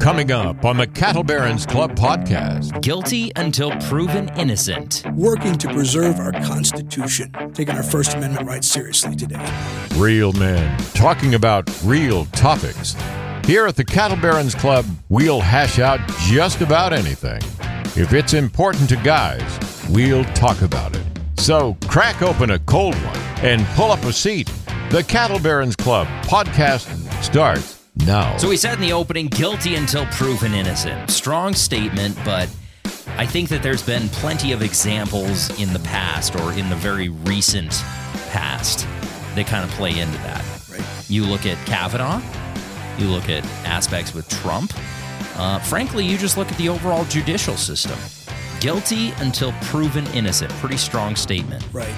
Coming up on the Cattle Barons Club podcast. Guilty until proven innocent. Working to preserve our Constitution, taking our First Amendment rights seriously today. Real men talking about real topics. Here at the Cattle Barons Club, we'll hash out just about anything. If it's important to guys, we'll talk about it. So crack open a cold one and pull up a seat. The Cattle Barons Club podcast starts now. So we said in the opening, guilty until proven innocent. Strong statement, but I think that there's been plenty of examples in the past or in the very recent past that kind of play into that. Right. You look at Kavanaugh, you look at aspects with Trump. Uh, frankly, you just look at the overall judicial system. Guilty until proven innocent. Pretty strong statement. Right.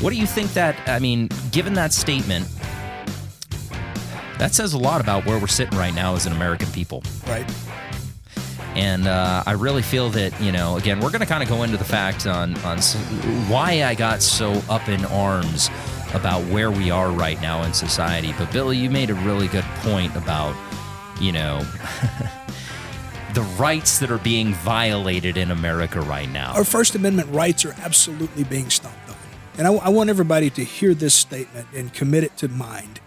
What do you think that, I mean, given that statement, that says a lot about where we're sitting right now as an American people. Right. And uh, I really feel that, you know, again, we're going to kind of go into the fact on, on why I got so up in arms about where we are right now in society. But Billy, you made a really good point about, you know, the rights that are being violated in America right now. Our First Amendment rights are absolutely being stomped on. And I, I want everybody to hear this statement and commit it to mind.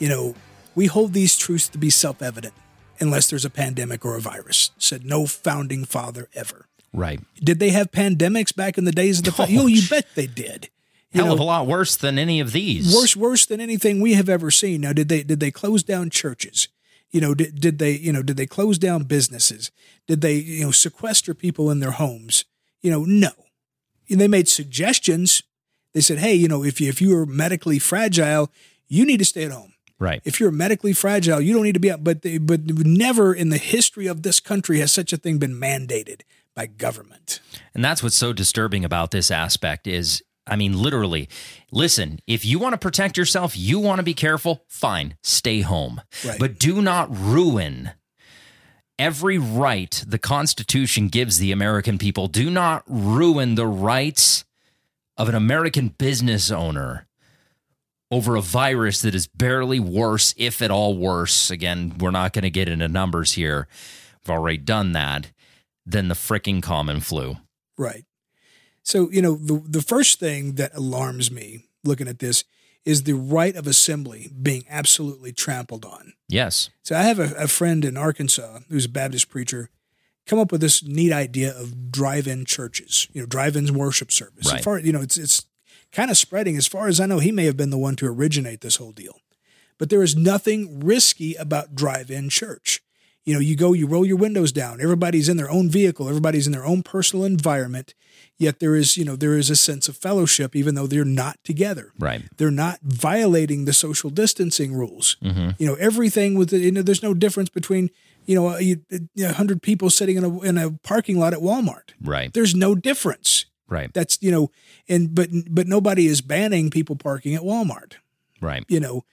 You know, we hold these truths to be self evident unless there's a pandemic or a virus, said no founding father ever. Right. Did they have pandemics back in the days of the? oh, you bet they did. You Hell know, of a lot worse than any of these. worse worse than anything we have ever seen. Now, did they did they close down churches? You know, did, did they you know did they close down businesses? Did they you know sequester people in their homes? You know, no. And they made suggestions. They said, hey, you know, if you if you are medically fragile, you need to stay at home. Right. If you're medically fragile, you don't need to be out. But they, but never in the history of this country has such a thing been mandated by government. And that's what's so disturbing about this aspect is I mean literally listen, if you want to protect yourself, you want to be careful, fine, stay home. Right. But do not ruin every right the Constitution gives the American people. Do not ruin the rights of an American business owner over a virus that is barely worse, if at all worse. Again, we're not going to get into numbers here. We've already done that. Than the freaking common flu. Right. So, you know, the, the first thing that alarms me looking at this is the right of assembly being absolutely trampled on. Yes. So, I have a, a friend in Arkansas who's a Baptist preacher come up with this neat idea of drive-in churches, you know, drive-in worship service. Right. Far, you know, it's it's kind of spreading. As far as I know, he may have been the one to originate this whole deal. But there is nothing risky about drive-in church. You know, you go, you roll your windows down. Everybody's in their own vehicle. Everybody's in their own personal environment. Yet there is, you know, there is a sense of fellowship, even though they're not together. Right. They're not violating the social distancing rules. Mm-hmm. You know, everything with you know, there's no difference between, you know, a, a hundred people sitting in a in a parking lot at Walmart. Right. There's no difference. Right. That's you know, and but but nobody is banning people parking at Walmart. Right. You know,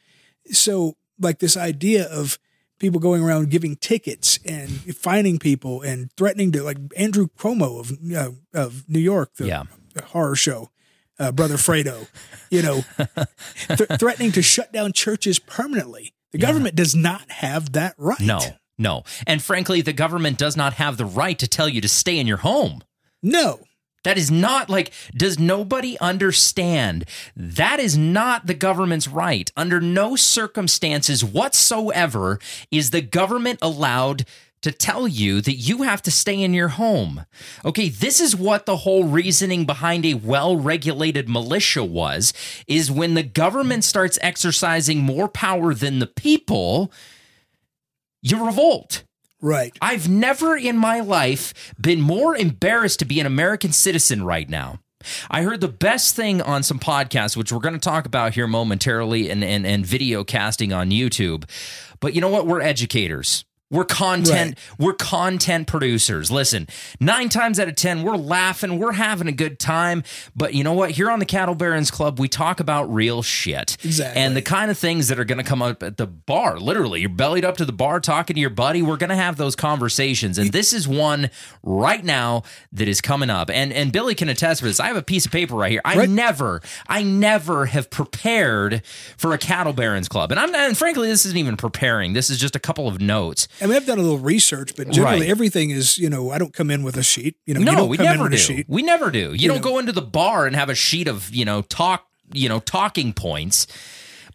so like this idea of people going around giving tickets and fining people and threatening to like Andrew Cuomo of uh, of New York, the Yeah. horror show, uh, Brother Fredo, you know, th- threatening to shut down churches permanently. The government does not have that right. No. No. And frankly, the government does not have the right to tell you to stay in your home. no, That is not like, does nobody understand? That is not the government's right. Under no circumstances whatsoever is the government allowed to tell you that you have to stay in your home. Okay, this is what the whole reasoning behind a well-regulated militia was is when the government starts exercising more power than the people, you revolt. Right. I've never in my life been more embarrassed to be an American citizen right now. I heard the best thing on some podcasts, which we're going to talk about here momentarily, and, and, and video casting on YouTube. But you know what? We're educators. We're content. We're content producers. Listen, nine times out of ten, we're laughing, we're having a good time. But you know what? Here on the Cattle Barons Club, we talk about real shit, Exactly. and the kind of things that are going to come up at the bar. Literally, you're bellied up to the bar talking to your buddy. We're going to have those conversations, and this is one right now that is coming up. And and Billy can attest for this. I have a piece of paper right here. I Right. never, I never have prepared for a Cattle Barons Club, and I'm and frankly, this isn't even preparing. This is just a couple of notes. I mean, I've done a little research, but generally Right. everything is, you know, I don't come in with a sheet. You know, you No, don't we come in never with do. a sheet. We never do. You, don't know. go into the bar and have a sheet of, you know, talk, you know, talking points.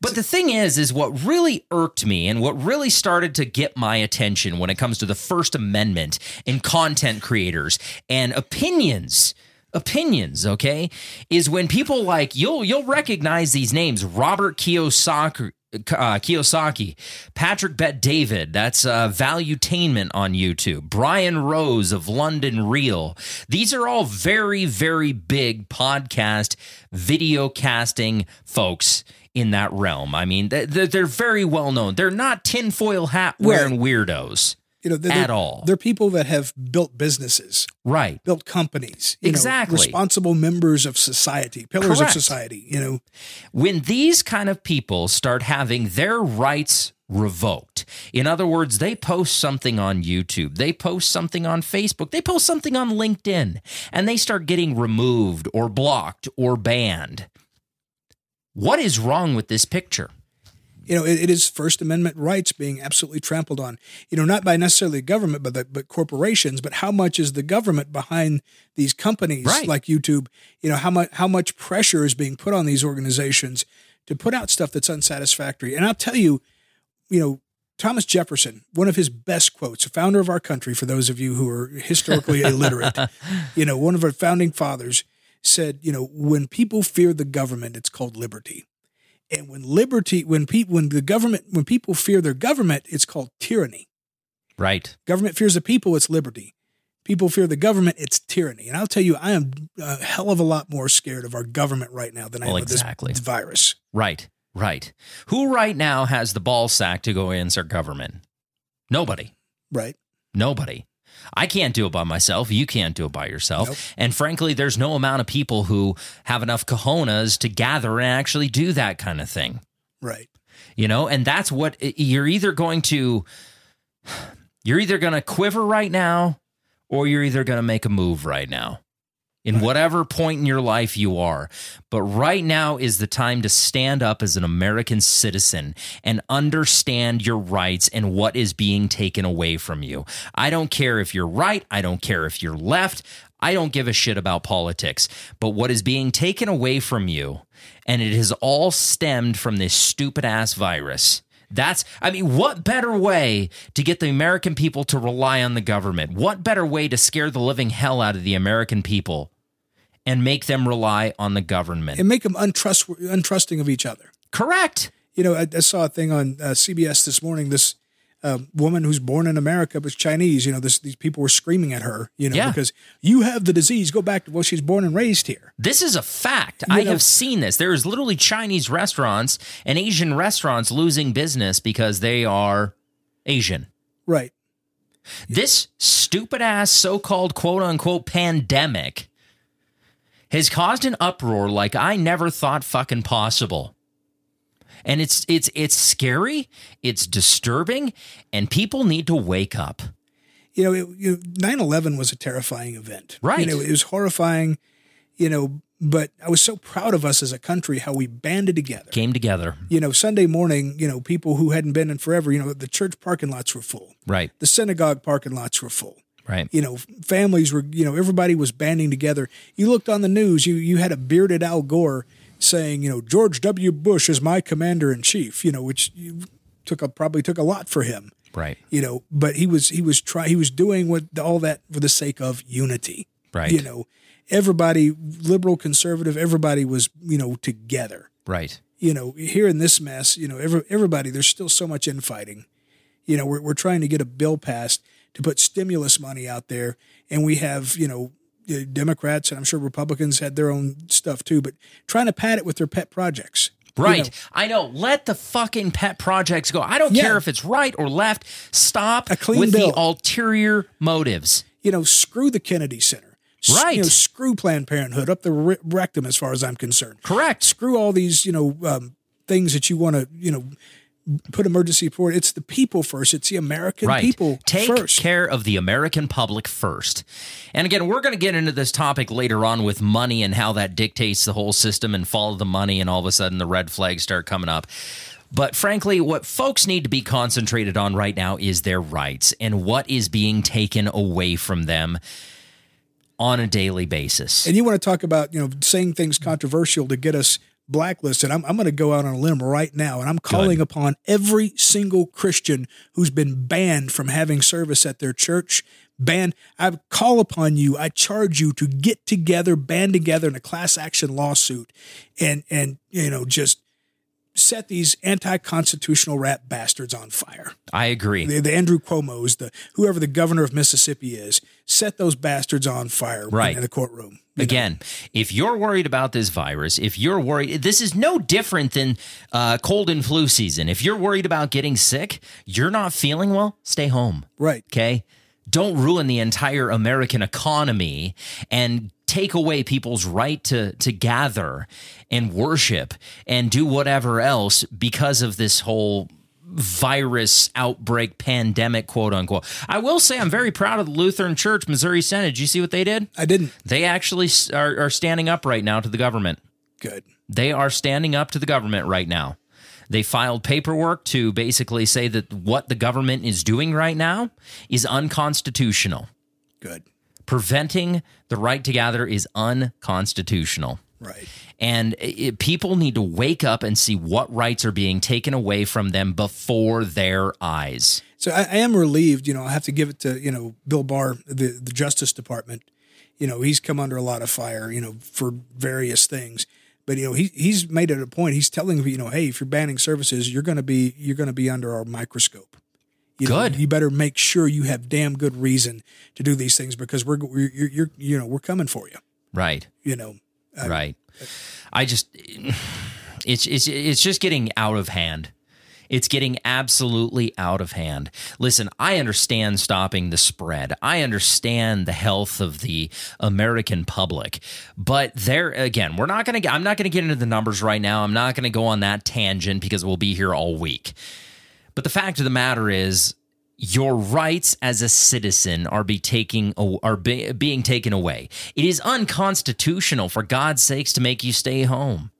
But the thing is, is what really irked me and what really started to get my attention when it comes to the First Amendment and content creators and opinions. Opinions, okay, is when people like you'll you'll recognize these names: Robert Kiyosaki, uh, Kiyosaki, Patrick Bet David, that's uh, Valuetainment on YouTube, Brian Rose of London Real. These are all very, very big podcast, video casting folks in that realm. I mean, they're, they're very well known. They're not tinfoil hat wearing weirdos. You know, they're, At all. They're people that have built businesses, Right. built companies. you know, Exactly. responsible members of society, pillars Correct. of society. You know, when these kind of people start having their rights revoked, in other words, they post something on YouTube, they post something on Facebook, they post something on LinkedIn, and they start getting removed or blocked or banned. What is wrong with this picture? You know, it, it is First Amendment rights being absolutely trampled on. You know, not by necessarily government, but the, but corporations. But how much is the government behind these companies Right. like YouTube? You know, how much how much pressure is being put on these organizations to put out stuff that's unsatisfactory? And I'll tell you, you know, Thomas Jefferson, one of his best quotes, a founder of our country. For those of you who are historically illiterate, you know, one of our founding fathers said, you know, when people fear the government, it's called liberty. And when liberty, when people, when the government, when people fear their government, it's called tyranny. Right. Government fears the people, it's liberty. People fear the government, it's tyranny. And I'll tell you, I am a hell of a lot more scared of our government right now than I Well, am of exactly. this virus. Right. Right. Who right now has the ball sack to go against our government? Nobody. Right? Nobody. I can't do it by myself. You can't do it by yourself. Nope. And frankly, there's no amount of people who have enough cojones to gather and actually do that kind of thing. Right. You know, and that's what you're either going to you're either going to quiver right now or you're either going to make a move right now. In whatever point in your life you are. But right now is the time to stand up as an American citizen and understand your rights and what is being taken away from you. I don't care if you're right. I don't care if you're left. I don't give a shit about politics. But what is being taken away from you, and it has all stemmed from this stupid ass virus. That's, I mean, what better way to get the American people to rely on the government? What better way to scare the living hell out of the American people and make them rely on the government? And make them untrust, untrusting of each other. Correct. You know, I, I saw a thing on uh, CBS this morning. This uh, woman who's born in America but Chinese. You know, this, these people were screaming at her. You know, Yeah. because you have the disease. Go back to well, she's born and raised here. This is a fact. I know- have seen this. There is literally Chinese restaurants and Asian restaurants losing business because they are Asian. Right. This stupid ass so called quote unquote pandemic has caused an uproar like I never thought fucking possible. And it's it's it's scary, it's disturbing, and people need to wake up. you know, it, you 9/11 was a terrifying event. Right. You know, it was horrifying. You know, but I was so proud of us as a country how we banded together. Came together. You know, Sunday morning, you know, people who hadn't been in forever, you know, the church parking lots were full. Right. The synagogue parking lots were full. Right. You know, families were, you know, everybody was banding together. You looked on the news, you you had a bearded Al Gore saying, you know, George W. Bush is my commander in chief, you know, which you took a, probably took a lot for him. Right. you know but he was he was try he was doing what all that for the sake of unity Right. you know everybody liberal conservative everybody was you know together Right. you know here in this mess you know every, everybody there's still so much infighting you know we're, we're trying to get a bill passed to put stimulus money out there and we have you know democrats and i'm sure republicans had their own stuff too but trying to pad it with their pet projects you Right. know. I know. Let the fucking pet projects go. I don't Yeah. care if it's right or left. Stop with bill. the ulterior motives. you know, screw the Kennedy Center. Right. You know, screw Planned Parenthood up the re- rectum as far as I'm concerned. Correct. Screw all these, you know, um, things that you want to, you know, put emergency support. It's the people first. It's the American Right. people Take first. care of the American public first. And again, we're going to get into this topic later on with money and how that dictates the whole system and follow the money, and all of a sudden the red flags start coming up. But frankly, what folks need to be concentrated on right now is their rights and what is being taken away from them on a daily basis. And you want to talk about, you know, saying things controversial to get us blacklisted. I'm, I'm going to go out on a limb right now and I'm calling Good. upon every single Christian who's been banned from having service at their church. Banned. I call upon you. I charge you to get together, band together in a class action lawsuit and, and, you know, just set these anti-constitutional rat bastards on fire. I agree. The, the, Andrew Cuomo's, the whoever the governor of Mississippi is, set those bastards on fire right. in the courtroom. Again, know? if you're worried about this virus, if you're worried, this is no different than uh, cold and flu season. If you're worried about getting sick, you're not feeling well, stay home. Right. Okay don't ruin the entire American economy and take away people's right to to gather and worship and do whatever else because of this whole virus outbreak pandemic quote unquote. I will say i'm very proud of the lutheran church missouri synod. Did you see what they did? I didn't. They actually are, are standing up right now to the government. Good. They are standing up to the government right now. They filed paperwork to basically say that what the government is doing right now is unconstitutional. Good. Preventing the right to gather is unconstitutional. Right. And it, people need to wake up and see what rights are being taken away from them before their eyes. So I, I, am relieved, you know, I have to give it to, you know, Bill Barr, the, the Justice Department. You know, he's come under a lot of fire, you know, for various things. But you know, he he's made it a point. He's telling you know, hey, if you're banning services, you're gonna be you're gonna be under our microscope. You good. Know, you better make sure you have damn good reason to do these things because we're you're, you're you know we're coming for you. Right. You know. I, right. Uh, I just it's it's it's just getting out of hand. It's getting absolutely out of hand. Listen, I understand stopping the spread. I understand the health of the American public. But there again, we're not going to I'm not going to get into the numbers right now. I'm not going to go on that tangent because we'll be here all week. But the fact of the matter is, your rights as a citizen are be taking are be, being taken away. It is unconstitutional for God's sakes to make you stay home.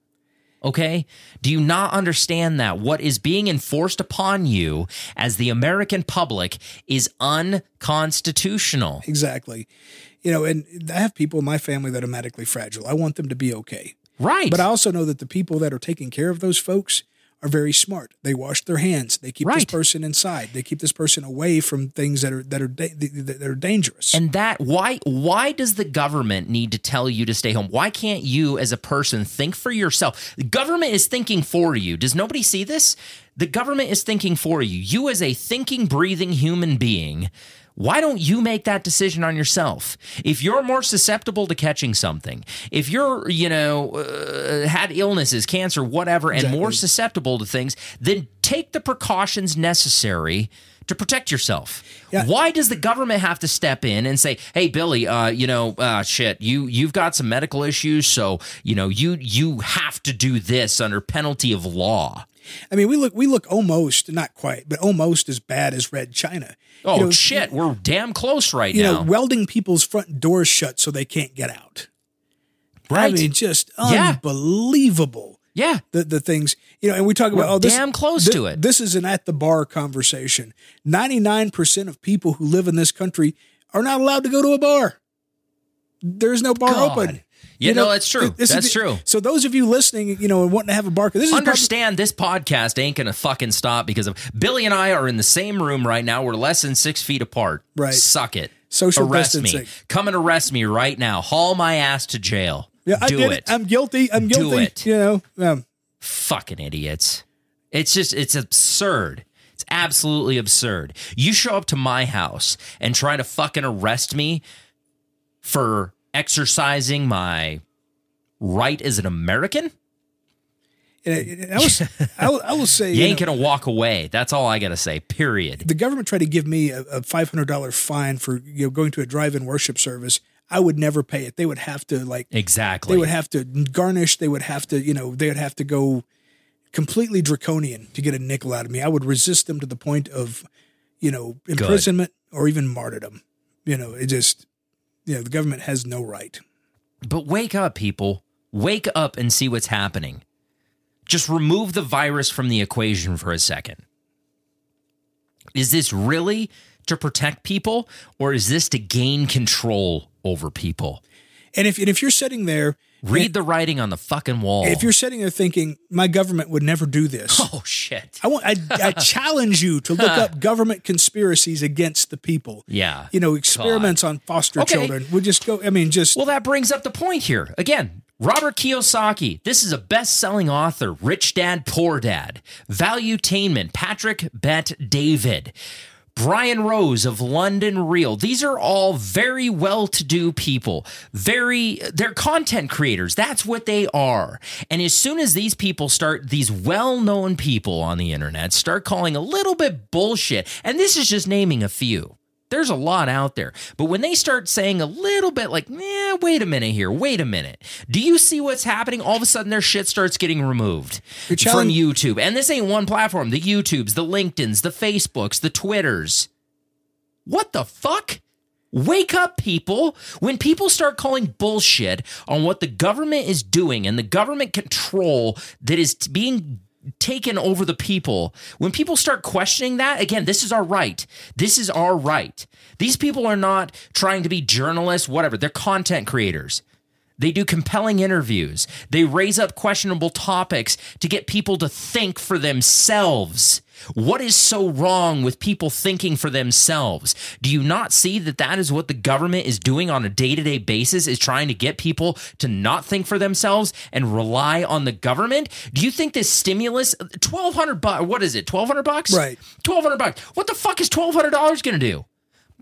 Okay? Do you not understand that what is being enforced upon you as the American public is unconstitutional? Exactly. You know, and I have people in my family that are medically fragile. I want them to be okay. Right. But I also know that the people that are taking care of those folks are very smart. They wash their hands. They keep right. this person inside. They keep this person away from things that are that are da- that are dangerous. And that why why does the government need to tell you to stay home? Why can't you as a person think for yourself? The government is thinking for you. Does nobody see this? The government is thinking for you. You as a thinking, breathing human being why don't you make that decision on yourself? If you're more susceptible to catching something, if you're, you know, uh, had illnesses, cancer, whatever, and exactly. more susceptible to things, then take the precautions necessary to protect yourself. Yeah. Why does the government have to step in and say, "Hey, Billy, uh, you know, uh, shit, you you've got some medical issues, so you know you you have to do this under penalty of law." I mean, we look we look almost not quite, but almost as bad as Red China. Oh you know, shit, we're damn close right you now. know, welding people's front doors shut so they can't get out. Right. I mean, just unbelievable. Yeah. The the things, you know, and we talk we're about oh this damn close this, to it. This is an at the bar conversation. 99% of people who live in this country are not allowed to go to a bar. There's no bar God. open. Yeah, you know, no, that's true. That's true. So those of you listening, you know, and wanting to have a barker, this is understand probably- this podcast ain't gonna fucking stop because of Billy and I are in the same room right now. We're less than six feet apart. Right. Suck it. Social arrest distancing. me. Come and arrest me right now. Haul my ass to jail. Yeah, Do I it. I'm guilty. I'm guilty. Do it. You know. Um, Fucking idiots. It's just it's absurd. It's absolutely absurd. You show up to my house and try to fucking arrest me for exercising my right as an American? And I, was, I, will, I will say, you, you ain't know, gonna walk away. That's all I gotta say. Period. The government tried to give me a, a five hundred dollar fine for you know going to a drive-in worship service. I would never pay it. They would have to like exactly. They would have to garnish. They would have to you know they would have to go completely draconian to get a nickel out of me. I would resist them to the point of you know imprisonment Good. or even martyrdom. You know, it just you know the government has no right. But wake up, people. Wake up and see what's happening. Just remove the virus from the equation for a second. Is this really to protect people or is this to gain control over people? And if and if you're sitting there, Read the writing on the fucking wall. if you're sitting there thinking my government would never do this, oh shit. I want I, I challenge you to look up government conspiracies against the people. Yeah. You know, experiments on foster Okay. children. We'll just go. I mean, just Well, that brings up the point here. Again, Robert Kiyosaki. This is a best-selling author. Rich Dad, Poor Dad. Valuetainment. Patrick Bet David. Brian Rose of London Real. These are all very well-to-do people. Very they're content creators. That's what they are. And as soon as these people start these well-known people on the internet start calling a little bit bullshit, and this is just naming a few. There's a lot out there. But when they start saying a little bit like, eh, wait a minute here, wait a minute. Do you see what's happening? All of a sudden their shit starts getting removed You're from YouTube. And this ain't one platform. The YouTubes, the LinkedIns, the Facebooks, the Twitters. What the fuck? Wake up, people. When people start calling bullshit on what the government is doing and the government control that is being taken over the people, when people start questioning that, again, this is our right. This is our right. These people are not trying to be journalists, whatever. They're content creators. They do compelling interviews. They raise up questionable topics to get people to think for themselves. What is so wrong with people thinking for themselves? Do you not see that that is what the government is doing on a day-to-day basis is trying to get people to not think for themselves and rely on the government? Do you think this stimulus 1200 bucks what is it? 1200 bucks? Right. 1200 bucks. What the fuck is $1200 going to do?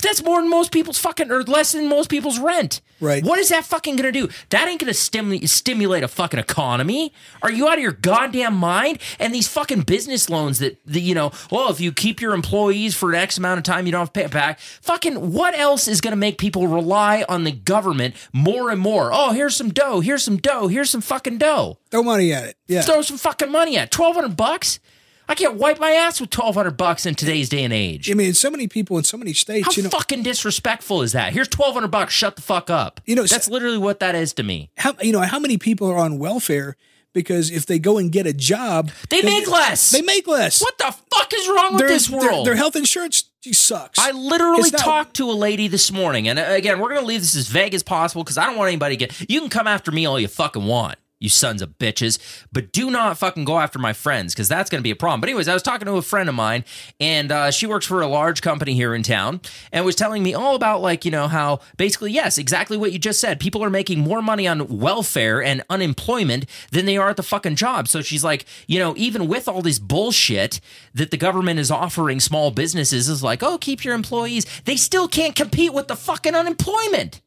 That's more than most people's fucking, or less than most people's rent. Right. What is that fucking gonna do? That ain't gonna stimu- stimulate a fucking economy. Are you out of your goddamn mind? And these fucking business loans that, you know, well, if you keep your employees for an X amount of time, you don't have to pay it back. Fucking what else is gonna make people rely on the government more and more? Oh, here's some dough. Here's some dough. Here's some fucking dough. throw money at it. Yeah. Throw some fucking money at twelve hundred bucks. I can't wipe my ass with twelve hundred bucks in today's day and age. I mean, so many people in so many states, How you know, fucking disrespectful is that? Here's twelve hundred bucks. Shut the fuck up. You know, that's literally what that is to me. how you know how many people are on welfare because if they go and get a job, They make less. They make less. What the fuck is wrong with Their, this world? Their, health insurance sucks. I literally not- talked to a lady this morning, and uh, again, we're gonna leave this as vague as possible because I don't want anybody to get. You can come after me all you fucking want, you sons of bitches, but do not fucking go after my friends because that's gonna be a problem. But anyways, I was talking to a friend of mine, and uh, she works for a large company here in town, and was telling me all about like you know how basically yes, exactly what you just said. People are making more money on welfare and unemployment than they are at the fucking job. So she's like, you know, even with all this bullshit that the government is offering small businesses, is like, oh, keep your employees. They still can't compete with the fucking unemployment.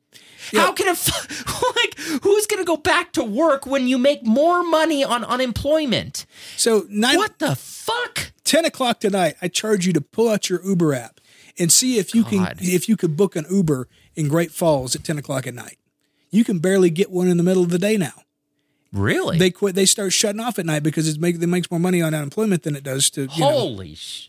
How can a like, who's going to go back to work when you make more money on unemployment? so nine, What the fuck? 10 o'clock tonight, I charge you to pull out your Uber app and see if you God. can if you could book an Uber in Great Falls at 10 o'clock at night. You can barely get one in the middle of the day now. Really? They quit. They start shutting off at night because it, make, it makes more money on unemployment than it does to. You know, Holy sh!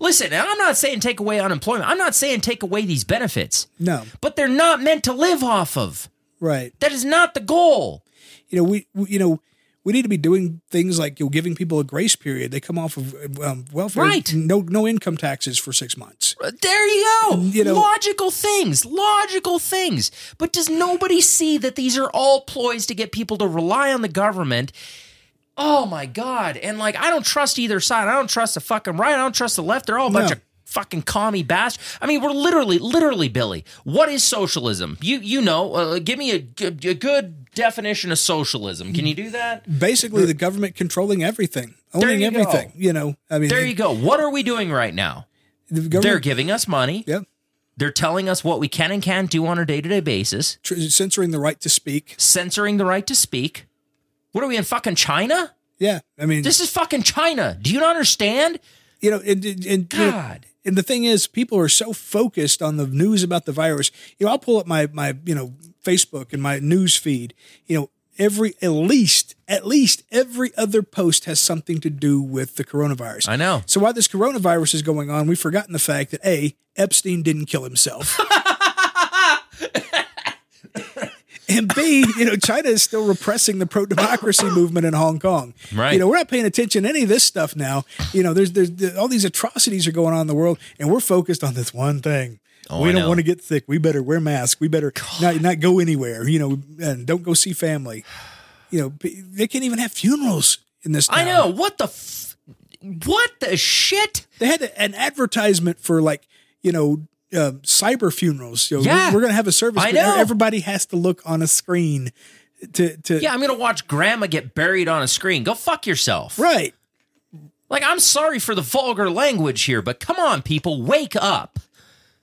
Listen, and I'm not saying take away unemployment. I'm not saying take away these benefits, no, but they're not meant to live off of. right. That is not the goal. You know, we, we you know we need to be doing things like you know, giving people a grace period. They come off of um, welfare, Right. No, no income taxes for six months. There you go. You know- logical things, logical things. But does nobody see that these are all ploys to get people to rely on the government? Oh my god! And like, I don't trust either side. I don't trust the fucking right. I don't trust the left. They're all a bunch No. of fucking commie bastards. I mean, we're literally, literally, Billy. What is socialism? You you know? Uh, give me a, good- a good definition of socialism. Can you do that? Basically, the government controlling everything, owning you go. everything. You know, I mean, There you go. What are we doing right now? the They're giving us money. Yep. They're telling us what we can and can't do on a day to day basis, censoring the right to speak. censoring the right to speak. What are we in fucking China? Yeah, I mean, This is fucking China. Do you not understand? you know, and, and, and, you know, God. and the thing is, people are so focused on the news about the virus. You know, I'll pull up my my you know Facebook and my news feed. You know, every at least at least every other post has something to do with the coronavirus. I know. So while this coronavirus is going on, we've forgotten the fact that a Epstein didn't kill himself. And B, you know, China is still repressing the pro democracy movement in Hong Kong. Right. You know, we're not paying attention to any of this stuff now. You know, there's there's, there's all these atrocities are going on in the world, and we're focused on this one thing. Oh, we I don't know. want to get sick. We better wear masks. We better not not go anywhere. You know, and don't go see family. You know, they can't even have funerals in this. I know what the f- what the shit. They had an advertisement for like you know uh, cyber funerals. You know, Yeah. we're, we're going to have a service. I know. everybody has to look on a screen to to Yeah, I'm gonna watch grandma get buried on a screen. Go fuck yourself. right. Like, I'm sorry for the vulgar language here, but come on, people, wake up.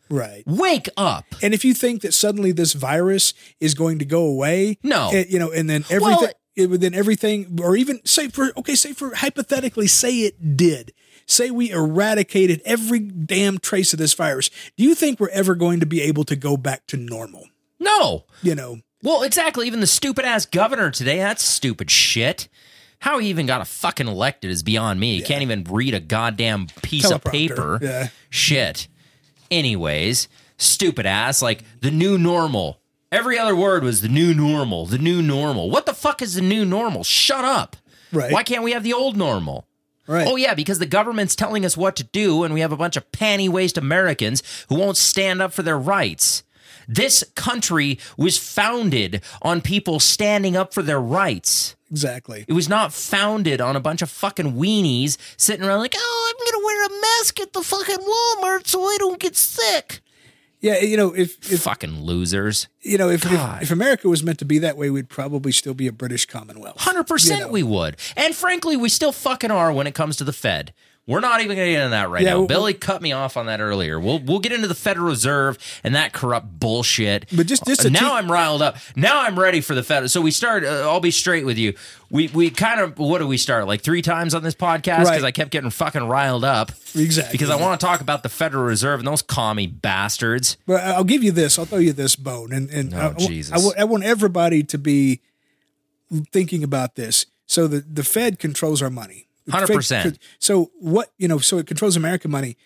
Right. Wake up. And if you think that suddenly this virus is going to go away, No. eh, you know, and then everything, Well, it then everything, or even say for okay, say for hypothetically, say it did. Say we eradicated every damn trace of this virus. Do you think we're ever going to be able to go back to normal? No. You know, Well, exactly. Even the stupid ass governor today, that's stupid shit. How he even got a fucking elected is beyond me. He can't even read a goddamn piece of paper. yeah. Shit. Anyways, stupid ass. Like the new normal. Every other word was the new normal, the new normal. What the fuck is the new normal? Shut up. Right. Why can't we have the old normal? Right? Oh, yeah, because the government's telling us what to do, and we have a bunch of panty waist Americans who won't stand up for their rights. This country was founded on people standing up for their rights. exactly. It was not founded on a bunch of fucking weenies sitting around like, oh, I'm going to wear a mask at the fucking Walmart so I don't get sick. Yeah, you know, if if fucking losers. you know, if, if if America was meant to be that way, we'd probably still be a British Commonwealth. 100% You know. we would. And frankly, we still fucking are when it comes to the Fed. We're not even going to get into that right Yeah, now. well- Billy cut me off on that earlier. We'll we'll get into the Federal Reserve and that corrupt bullshit. But just- just now te- I'm riled up. Now I'm ready for the Fed. So we start. Uh, I'll be straight with you. We we kind of what do we start like three times on this podcast because Right. I kept getting fucking riled up Exactly. because I want to talk about the Federal Reserve and those commie bastards. But I'll give you this. I'll throw you this bone, and and Oh, I, Jesus. I, wa- I want everybody to be thinking about this. So the the Fed controls our money. The Fed 100%. So what you know? So it controls American money.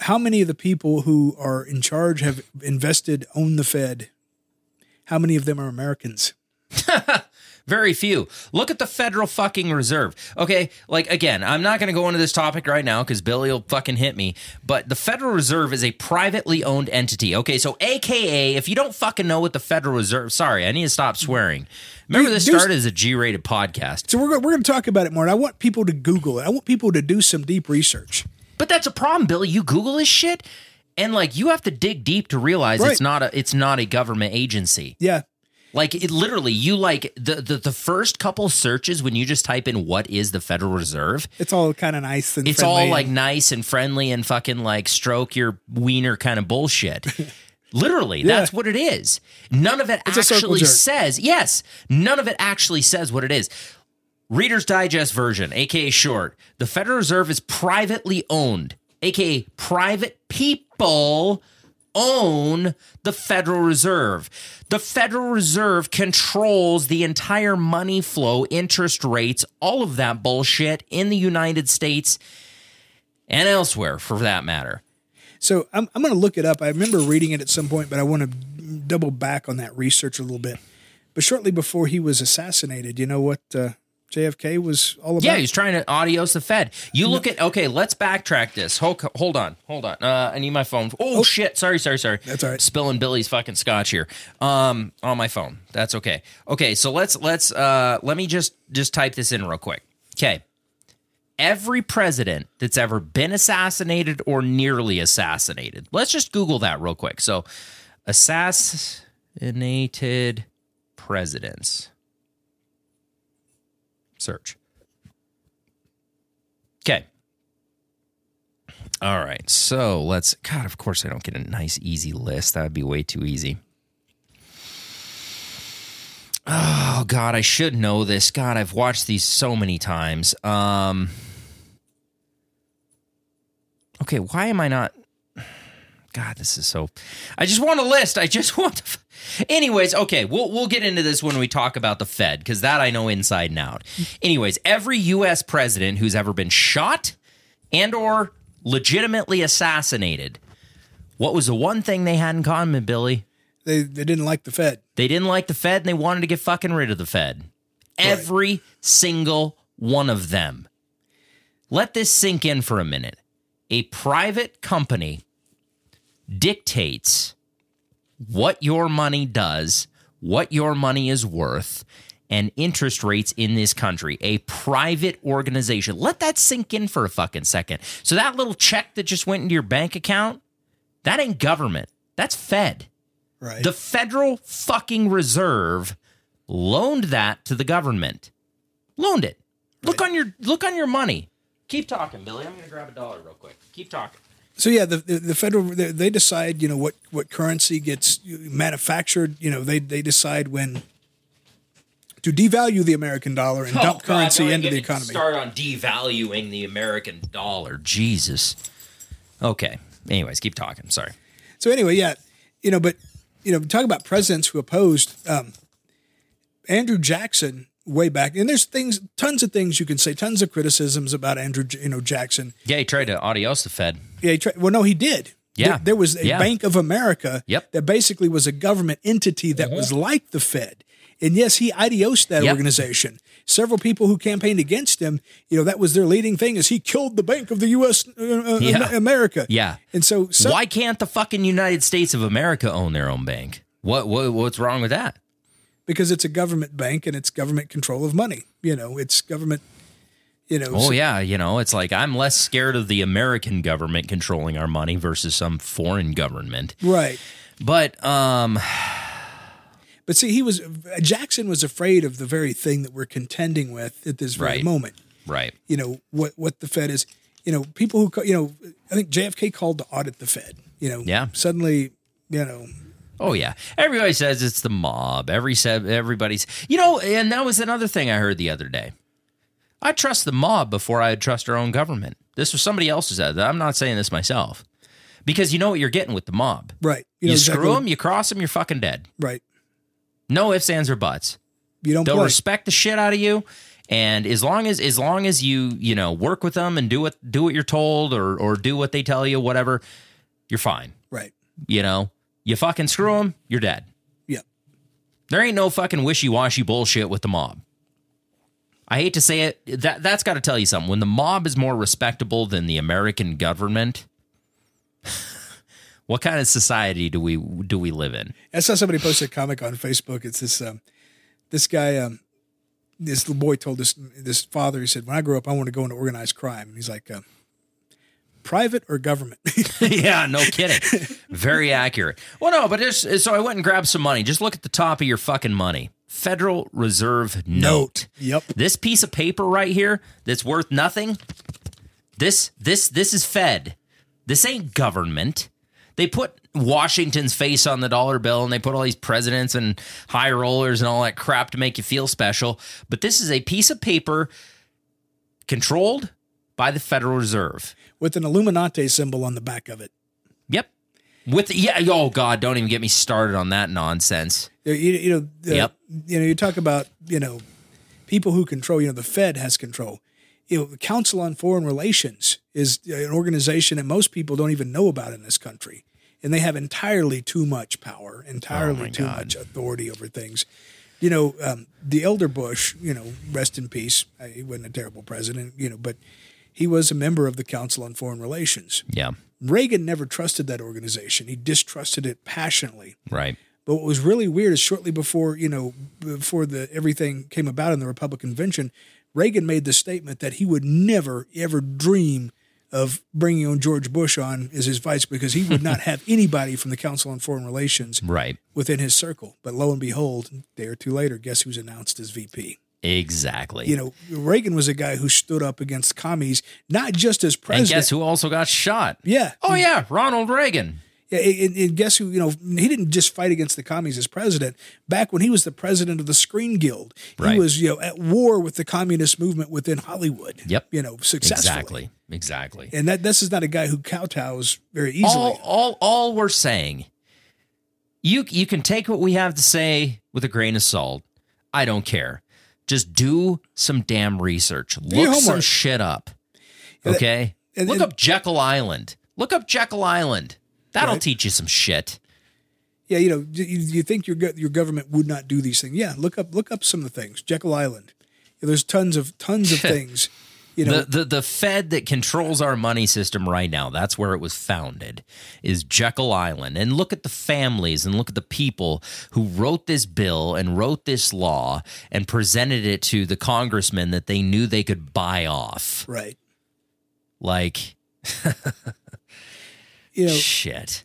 How many of the people who are in charge have invested own the Fed? How many of them are Americans? Very few. Look at the Federal fucking Reserve. Okay, like again, I'm not going to go into this topic right now because Billy will fucking hit me. But the Federal Reserve is a privately owned entity. Okay, so AKA, if you don't fucking know what the Federal Reserve, sorry, I need to stop swearing. Remember, this there's- started as a G-rated podcast, So we're go- we're going to talk about it more. And I want people to Google it. I want people to do some deep research. but that's a problem, Billy. You Google this shit, and like you have to dig deep to realize Right. it's not a it's not a government agency. Yeah, Like it literally, you like the, the the first couple searches when you just type in what is the Federal Reserve. it's all kind of nice and It's friendly all and- like nice and friendly and fucking like stroke your wiener kind of bullshit. Literally, that's what it is. None of it circle actually says, yes, none of it actually says what it is. Reader's Digest version, aka short, the Federal Reserve is privately owned, aka private people own the Federal Reserve. The Federal Reserve controls the entire money flow, interest rates, all of that bullshit in the United States and elsewhere for that matter. So I'm, I'm going to look it up. I remember reading it at some point, but I want to double back on that research a little bit. But shortly before he was assassinated, you know what uh, JFK was all about? Yeah, he's trying to adios the Fed. You look at okay. Let's backtrack this. Hold, hold on, hold on. Uh, I need my phone. Oh, shit! Sorry, sorry, sorry. That's all right. Spilling Billy's fucking scotch here. Um, on my phone. That's okay. Okay, so let's let's uh let me just just type this in real quick. Okay. Every president that's ever been assassinated or nearly assassinated. Let's just Google that real quick. So, assassinated presidents. Search. Okay. All right. So let's. God, of course, I don't get a nice, easy list. That would be way too easy. Oh God, I should know this. God, I've watched these so many times. Um. Okay, why am I not? God, this is so. I just want a list. I just want. To... Anyways, okay, we'll we'll get into this when we talk about the Fed because that I know inside and out. Anyways, every U.S. president who's ever been shot and or legitimately assassinated, what was the one thing they had in common, Billy? They they didn't like the Fed. They didn't like the Fed and they wanted to get fucking rid of the Fed. Every single one of them. Let this sink in for a minute. A private company dictates what your money does, what your money is worth, and interest rates in this country. A private organization. Let that sink in for a fucking second. So that little check that just went into your bank account, that ain't government. That's Fed. Right. The Federal fucking Reserve loaned that to the government. Loaned it. Look on your look on your money. Keep talking, Billy. I'm going to grab a dollar real quick. Keep talking. So yeah, the the, the federal they, they decide you know what what currency gets manufactured. You know they they decide when to devalue the American dollar and dump currency into the economy. Start on devaluing the American dollar. Jesus. Okay. Anyways, keep talking. Sorry. So anyway, yeah, you know, but you know, talk about presidents who opposed um, Andrew Jackson way back, and there's things, tons of things you can say, tons of criticisms about Andrew, you know, Jackson. Yeah, he tried to adios the Fed. Yeah, he tried, well, no, he did. Yeah. there, there was a Yeah. Bank of America Yep. that basically was a government entity that was like the Fed. And yes, he adiosed that Yep. organization. Several people who campaigned against him, you know, that was their leading thing is he killed the Bank of the U.S. Uh, uh, Yeah. America. Yeah. And so, some, Why can't the fucking United States of America own their own bank? What, what what's wrong with that? Because it's a government bank and it's government control of money. You know, it's government. You know, Oh so- yeah, you know, it's like I'm less scared of the American government controlling our money versus some foreign government. right. But um But see, he was Jackson was afraid of the very thing that we're contending with at this very Right. moment. right. You know what what the Fed is. You know, people who you know, I think JFK called to audit the Fed. You know, Yeah. Suddenly, you know, Oh yeah. Everybody says it's the mob. Every said everybody's You know, and that was another thing I heard the other day. I trust the mob before I trust our own government. This was somebody else's. Uh, I'm not saying this myself. Because you know what you're getting with the mob. right. You, know screw exactly- them, you cross them, you're fucking dead. Right. No ifs, ands, or buts. You don't They'll play. respect the shit out of you, and as long as as long as you you know work with them and do what do what you're told or or do what they tell you, whatever, you're fine. right. You know, you fucking screw them, you're dead. Yep. There ain't no fucking wishy washy bullshit with the mob. I hate to say it, that that's got to tell you something. When the mob is more respectable than the American government, what kind of society do we do we live in? I saw somebody post a comic on Facebook. It's this um, this guy, um, this little boy told this this father. He said, "When I grow up, I want to go into organized crime." And he's like, uh, "Private or government?" yeah, no kidding. Very accurate. Well, no, but it's, so I went and grabbed some money. Just look at the top of your fucking money. Federal Reserve note. Yep. This piece of paper right here that's worth nothing. This this this is Fed. This ain't government. They put Washington's face on the dollar bill and they put all these presidents and high rollers and all that crap to make you feel special. But this is a piece of paper controlled by the Federal Reserve. with an Illuminati symbol on the back of it. Yep. With the, yeah, oh god, don't even get me started on that nonsense. You, you know, the, Yep. You know, you talk about you know people who control. You know, the Fed has control. You know, the Council on Foreign Relations is an organization that most people don't even know about in this country, and they have entirely too much power, entirely Oh too God. much authority over things. You know, um, the elder Bush. You know, rest in peace. He wasn't a terrible president. You know, but he was a member of the Council on Foreign Relations. Yeah. Reagan never trusted that organization. He distrusted it passionately. Right. But what was really weird is shortly before, you know, before the everything came about in the Republican convention, Reagan made the statement that he would never ever dream of bringing on George Bush on as his vice because he would not have anybody from the Council on Foreign Relations Right. within his circle. But lo and behold, a day or two later, guess who's announced as VP? Exactly. You know, Reagan was a guy who stood up against commies, not just as president. and guess who also got shot? Yeah. Oh yeah, Ronald Reagan. Yeah, and, and guess who? You know, he didn't just fight against the commies as president. Back when he was the president of the Screen Guild, Right. he was you know at war with the communist movement within Hollywood. Yep. you know, successfully. Exactly. Exactly. And that this is not a guy who kowtows very easily. all all all we're saying you you can take what we have to say with a grain of salt i don't care just do some damn research look some shit up okay and- look up jekyll island look up jekyll island that'll Right. teach you some shit Yeah, you know, you, you think your your government would not do these things? Yeah, look up look up some of the things. Jekyll Island. Yeah, there's tons of tons of things. You know, the, the the Fed that controls our money system right now, that's where it was founded, is Jekyll Island. And look at the families and look at the people who wrote this bill and wrote this law and presented it to the congressmen that they knew they could buy off. right. Like You know, shit.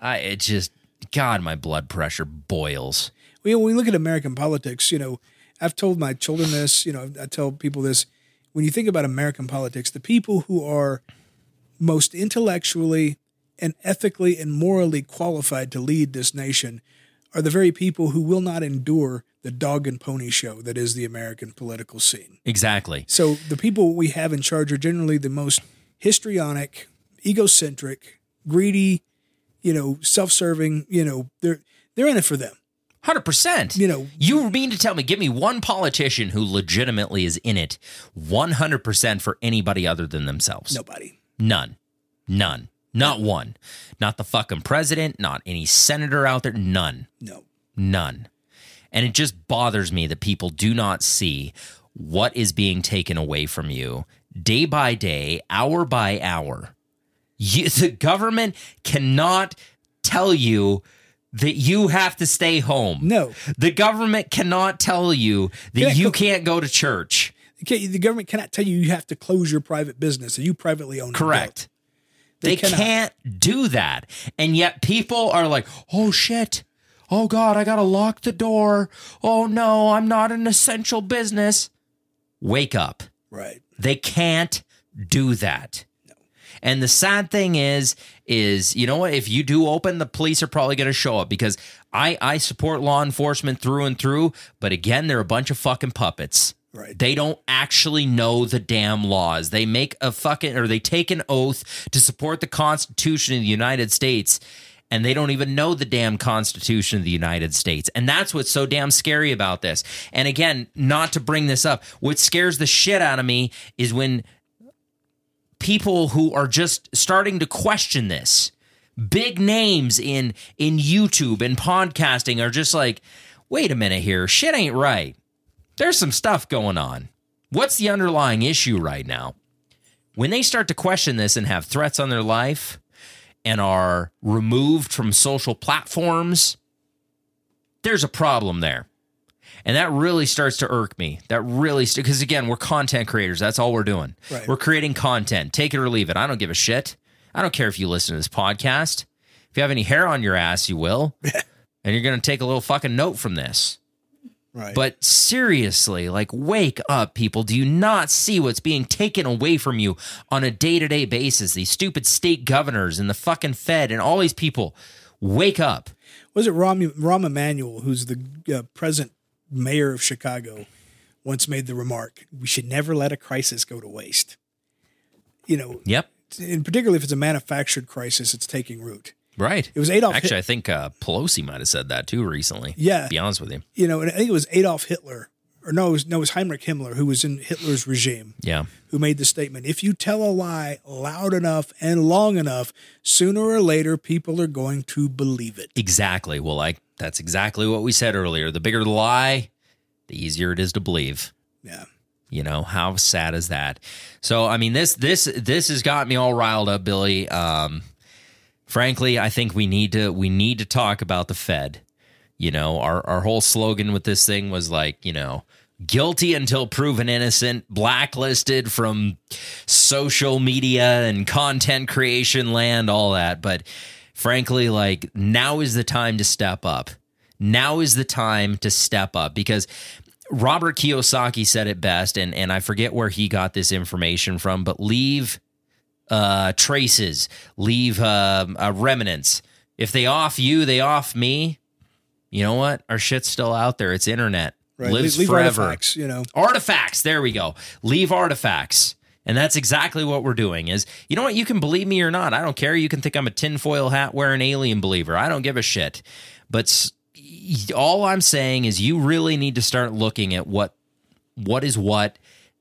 I it just God, my blood pressure boils. we, when we look at American politics, you know, I've told my children this, you know, I tell people this. When you think about American politics, the people who are most intellectually and ethically and morally qualified to lead this nation are the very people who will not endure the dog and pony show that is the American political scene. Exactly. So the people we have in charge are generally the most histrionic, egocentric, greedy, you know, self-serving, you know, they're they're in it for them. Hundred percent. You know- you mean to tell me? Give me one politician who legitimately is in it, one hundred percent for anybody other than themselves. Nobody. None, none, not one. Not the fucking president. Not any senator out there. None, No. none. And it just bothers me that people do not see what is being taken away from you day by day, hour by hour. You, the government cannot tell you that you have to stay home. No. The government cannot tell you that Yeah, you co- can't go to church. The government cannot tell you you have to close your private business that you privately own. and Correct. They They, can't do that. And yet people are like, oh shit. Oh God, I got to lock the door. Oh no, I'm not an essential business. Wake up. Right. They can't do that. And the sad thing is, is you know what? If you do open, the police are probably going to show up because I I support law enforcement through and through. But again, they're a bunch of fucking puppets. Right. They don't actually know the damn laws. They make a fucking or they take an oath to support the Constitution of the United States. And they don't even know the damn Constitution of the United States. And that's what's so damn scary about this. And again, not to bring this up, what scares the shit out of me is when people who are just starting to question this. Big names in in YouTube and podcasting are just like wait a minute here shit ain't right. There's some stuff going on. What's the underlying issue right now? When they start to question this and have threats on their life and are removed from social platforms there's a problem there and that really starts to irk me. That really, because again, we're content creators. That's all we're doing. Right. We're creating content. Take it or leave it. I don't give a shit. I don't care if you listen to this podcast. If you have any hair on your ass, you will. and you're going to take a little fucking note from this. Right. But seriously, like, wake up, people. Do you not see what's being taken away from you on a day to day basis? These stupid state governors and the fucking Fed and all these people. Wake up. was it Rahm, Rahm Emanuel, who's the uh, present mayor of Chicago, once made the remark, "We should never let a crisis go to waste." You know, Yep. and particularly if it's a manufactured crisis, it's taking root. Right. It was Adolf. Actually, I think uh, Pelosi might have said that too recently. Yeah. To be honest with you. you know, and I think it was Adolf Hitler, or no, it was, no, it was Heinrich Himmler, who was in Hitler's regime, Yeah. who made the statement: "If you tell a lie loud enough and long enough, sooner or later, people are going to believe it." Exactly. Well, like that's exactly what we said earlier. The bigger the lie, the easier it is to believe. Yeah. You know how sad is that? So, I mean this this this has got me all riled up, Billy. Um, frankly, I think we need to we need to talk about the Fed. You know, our our whole slogan with this thing was like, you know, guilty until proven innocent, blacklisted from social media and content creation land, all that. But frankly, like now is the time to step up. Now is the time to step up because Robert Kiyosaki said it best, and, and I forget where he got this information from, but leave uh, traces, leave uh, uh, remnants. If they off you, they off me. You know what? Our shit's still out there. It's internet. Right. Lives leave, leave forever. artifacts, you know. Artifacts. There we go. Leave artifacts. And that's exactly what we're doing is, you know what? You can believe me or not. I don't care. You can think I'm a tinfoil hat wearing alien believer. I don't give a shit. But all I'm saying is you really need to start looking at what what is what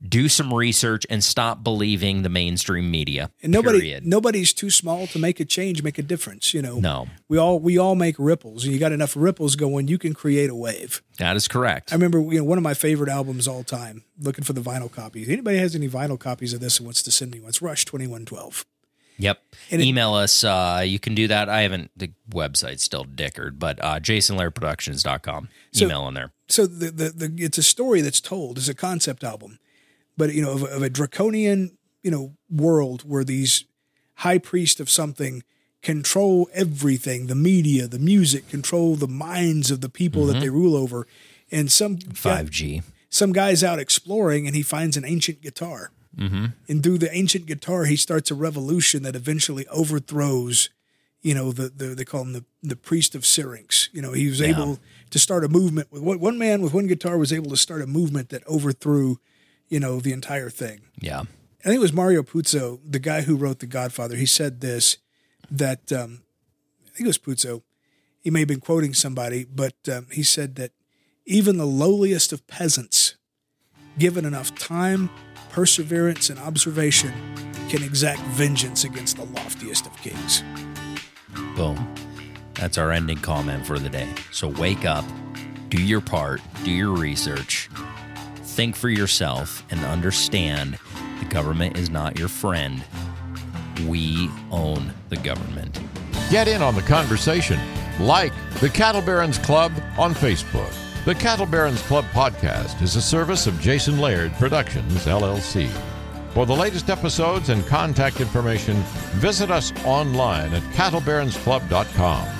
do some research and stop believing the mainstream media. And nobody, period. nobody's too small to make a change, make a difference. You know, No. we all we all make ripples, and you got enough ripples going, you can create a wave. That is correct. I remember, you know, one of my favorite albums all time. Looking for the vinyl copies. Anybody has any vinyl copies of this and wants to send me one? It's Rush twenty one twelve. Yep. And it- Email us. Uh, you can do that. I haven't, the website's still dickered, but uh, jasonlairproductions.com. So- Email in there. So the, the the it's a story that's told. It's a concept album, but you know of, a- of a draconian you know world where these high priest of something control everything the media the music control the minds of the people that they rule over and some 5G. some guy's out exploring and he finds an ancient guitar. Mm-hmm. And through the ancient guitar, he starts a revolution that eventually overthrows, you know, the, the they call him the, the priest of Syrinx. You know, he was able to start a movement with one one man with one guitar was able to start a movement that overthrew, you know, the entire thing. Yeah. I think it was Mario Puzo, the guy who wrote The Godfather. He said this that um, I think it was Puzo. He may have been quoting somebody, but um, he said that even the lowliest of peasants, given enough time, perseverance, and observation, can exact vengeance against the loftiest of kings. Boom. That's our ending comment for the day. So wake up, do your part, do your research, think for yourself, and understand the government is not your friend. We own the government. Get in on the conversation. Like the Cattle Barons Club on Facebook. The Cattle Barons Club podcast is a service of Jason Laird Productions, LLC. For the latest episodes and contact information, visit us online at cattlebaronsclub.com.